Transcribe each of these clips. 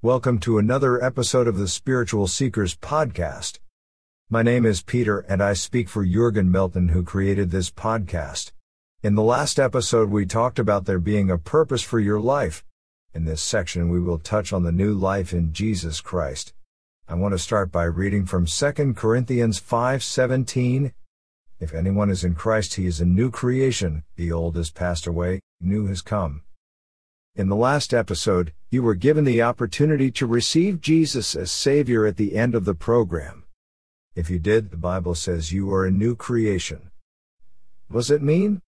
Welcome to another episode of the Spiritual Seekers podcast. My name is Peter and I speak for Jurgen Milton who created this podcast. In the last episode we talked about there being a purpose for your life. In this section we will touch on the new life in Jesus Christ. I want to start by reading from 2 Corinthians 5:17. If anyone is in Christ he is a new creation, the old has passed away, new has come. In the last episode, you were given the opportunity to receive Jesus as Savior at the end of the program. If you did, the Bible says you are a new creation. Does it mean?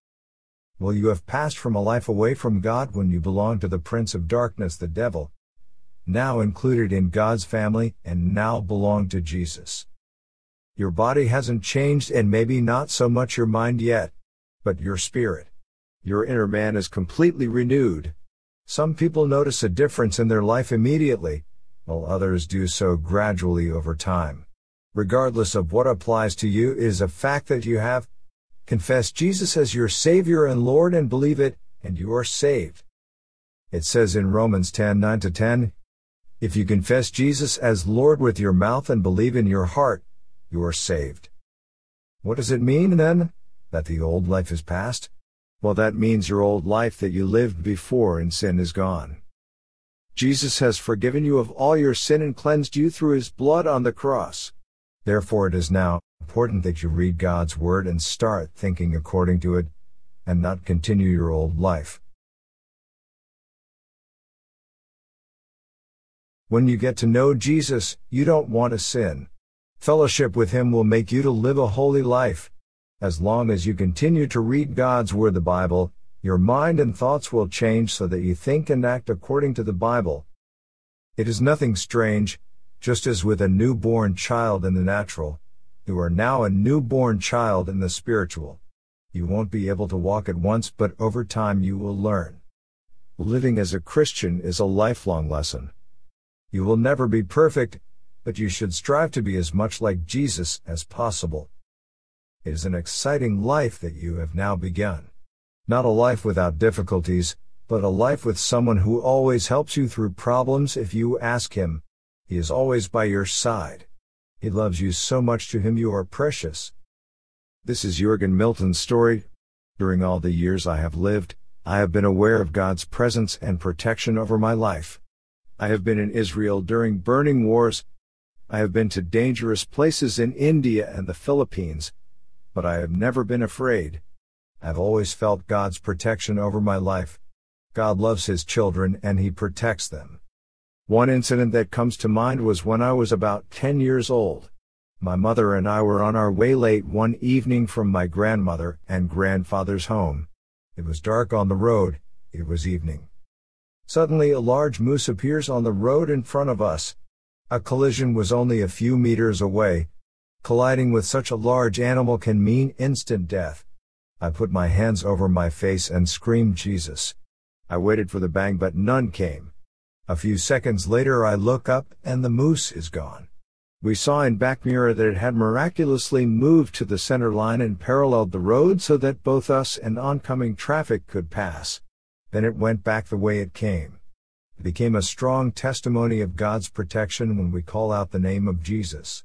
Well, you have passed from a life away from God when you belonged to the Prince of Darkness, the devil, now included in God's family, and now belong to Jesus. Your body hasn't changed and maybe not so much your mind yet, but your spirit. Your inner man is completely renewed, some people notice a difference in their life immediately, while others do so gradually over time. Regardless of what applies to you is a fact that you have confessed Jesus as your Savior and Lord and believe it, and you are saved. It says in Romans 10 9 to 10, If you confess Jesus as Lord with your mouth and believe in your heart, you are saved. What does it mean then? That the old life is past? Well, that means your old life that you lived before in sin is gone. Jesus has forgiven you of all your sin and cleansed you through his blood on the cross. Therefore, it is now important that you read God's Word and start thinking according to it, and not continue your old life. When you get to know Jesus, you don't want to sin. Fellowship with Him will make you to live a holy life. As long as you continue to read God's Word, the Bible, your mind and thoughts will change so that you think and act according to the Bible. It is nothing strange, just as with a newborn child in the natural, you are now a newborn child in the spiritual. You won't be able to walk at once, but over time you will learn. Living as a Christian is a lifelong lesson. You will never be perfect, but you should strive to be as much like Jesus as possible. It is an exciting life that you have now begun. Not a life without difficulties, but a life with someone who always helps you through problems if you ask him. He is always by your side. He loves you so much to him you are precious. This is Jurgen Milton's story. During all the years I have lived, I have been aware of God's presence and protection over my life. I have been in Israel during burning wars. I have been to dangerous places in India and the Philippines, but I have never been afraid. I've always felt God's protection over my life. God loves His children and He protects them. One incident that comes to mind was when I was about 10 years old. My mother and I were on our way late one evening from my grandmother and grandfather's home. It was dark on the road, it was evening. Suddenly a large moose appears on the road in front of us. A collision was only a few meters away, Colliding with such a large animal can mean instant death. I put my hands over my face and screamed Jesus. I waited for the bang but none came. A few seconds later I look up and the moose is gone. We saw in back mirror that it had miraculously moved to the center line and paralleled the road so that both us and oncoming traffic could pass. Then it went back the way it came. It became a strong testimony of God's protection when we call out the name of Jesus.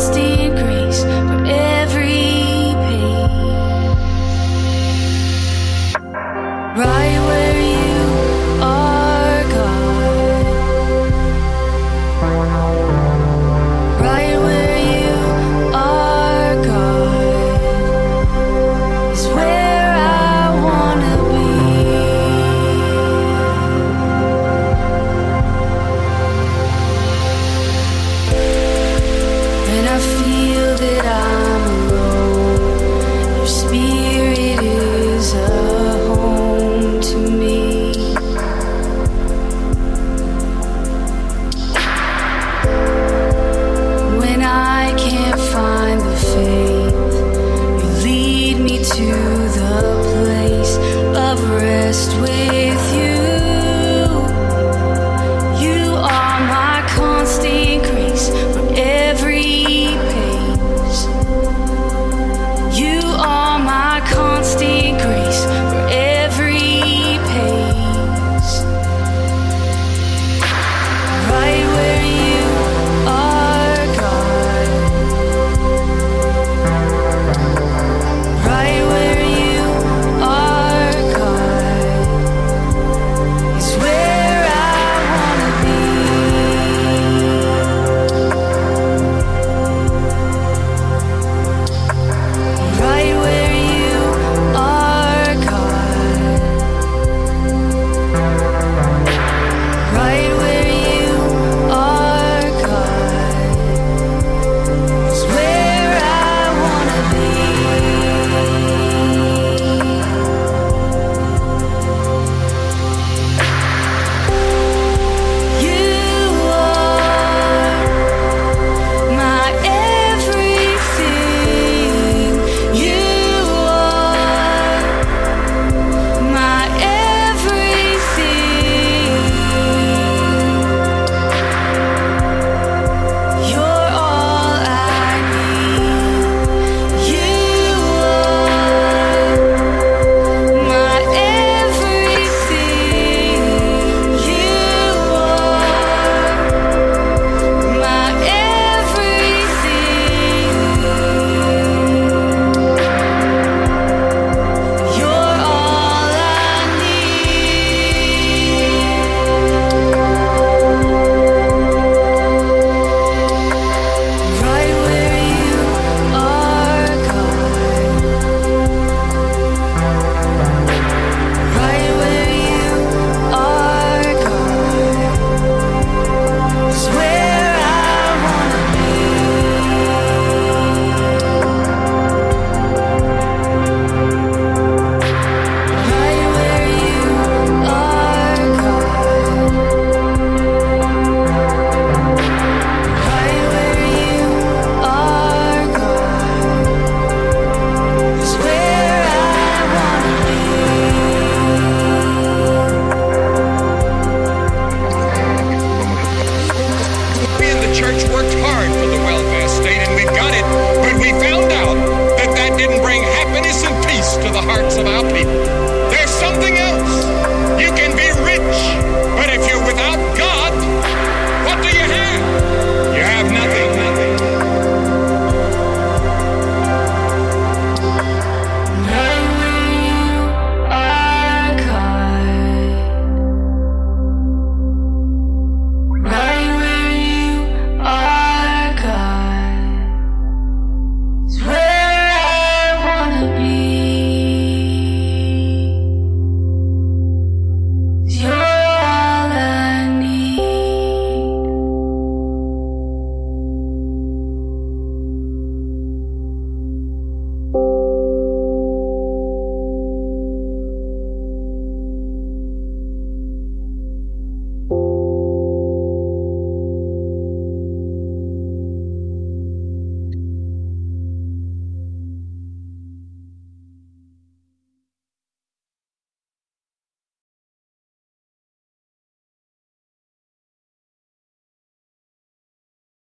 honesty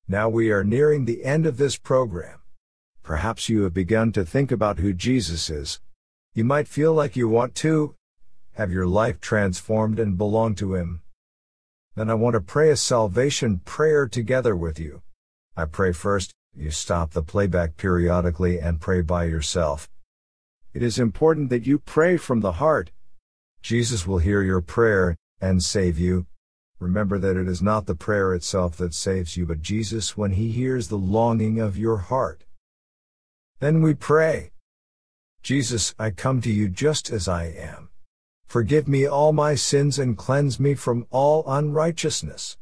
Now we are nearing the end of this program. Perhaps you have begun to think about who Jesus is. You might feel like you want to have your life transformed and belong to Him. Then I want to pray a salvation prayer together with you. I pray first, you stop the playback periodically and pray by yourself. It is important that you pray from the heart. Jesus will hear your prayer and save you. Remember that it is not the prayer itself that saves you, but Jesus when He hears the longing of your heart. Then we pray. Jesus, I come to you just as I am. Forgive me all my sins and cleanse me from all unrighteousness.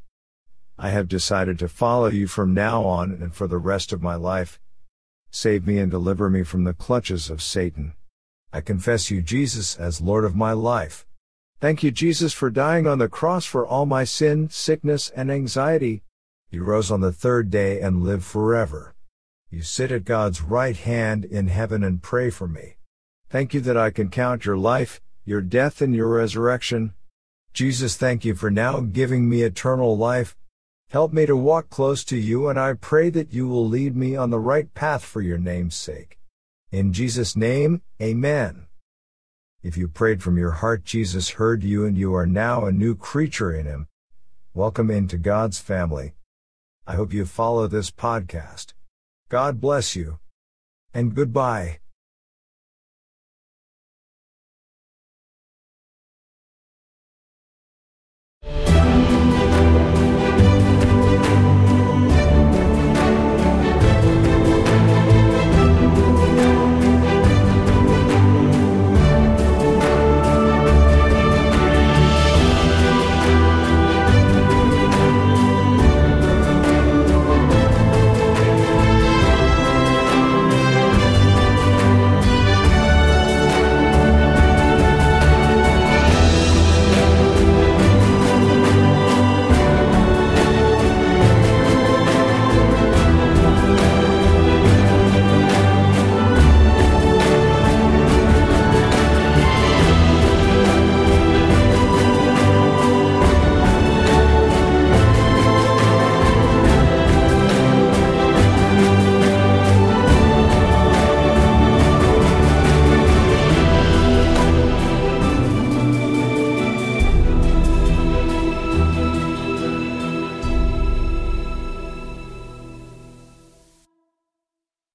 I have decided to follow you from now on and for the rest of my life. Save me and deliver me from the clutches of Satan. I confess you, Jesus, as Lord of my life. Thank you, Jesus, for dying on the cross for all my sin, sickness, and anxiety. You rose on the third day and live forever. You sit at God's right hand in heaven and pray for me. Thank you that I can count your life, your death, and your resurrection. Jesus, thank you for now giving me eternal life. Help me to walk close to you, and I pray that you will lead me on the right path for your name's sake. In Jesus' name, Amen. If you prayed from your heart, Jesus heard you and you are now a new creature in Him. Welcome into God's family. I hope you follow this podcast. God bless you. And goodbye.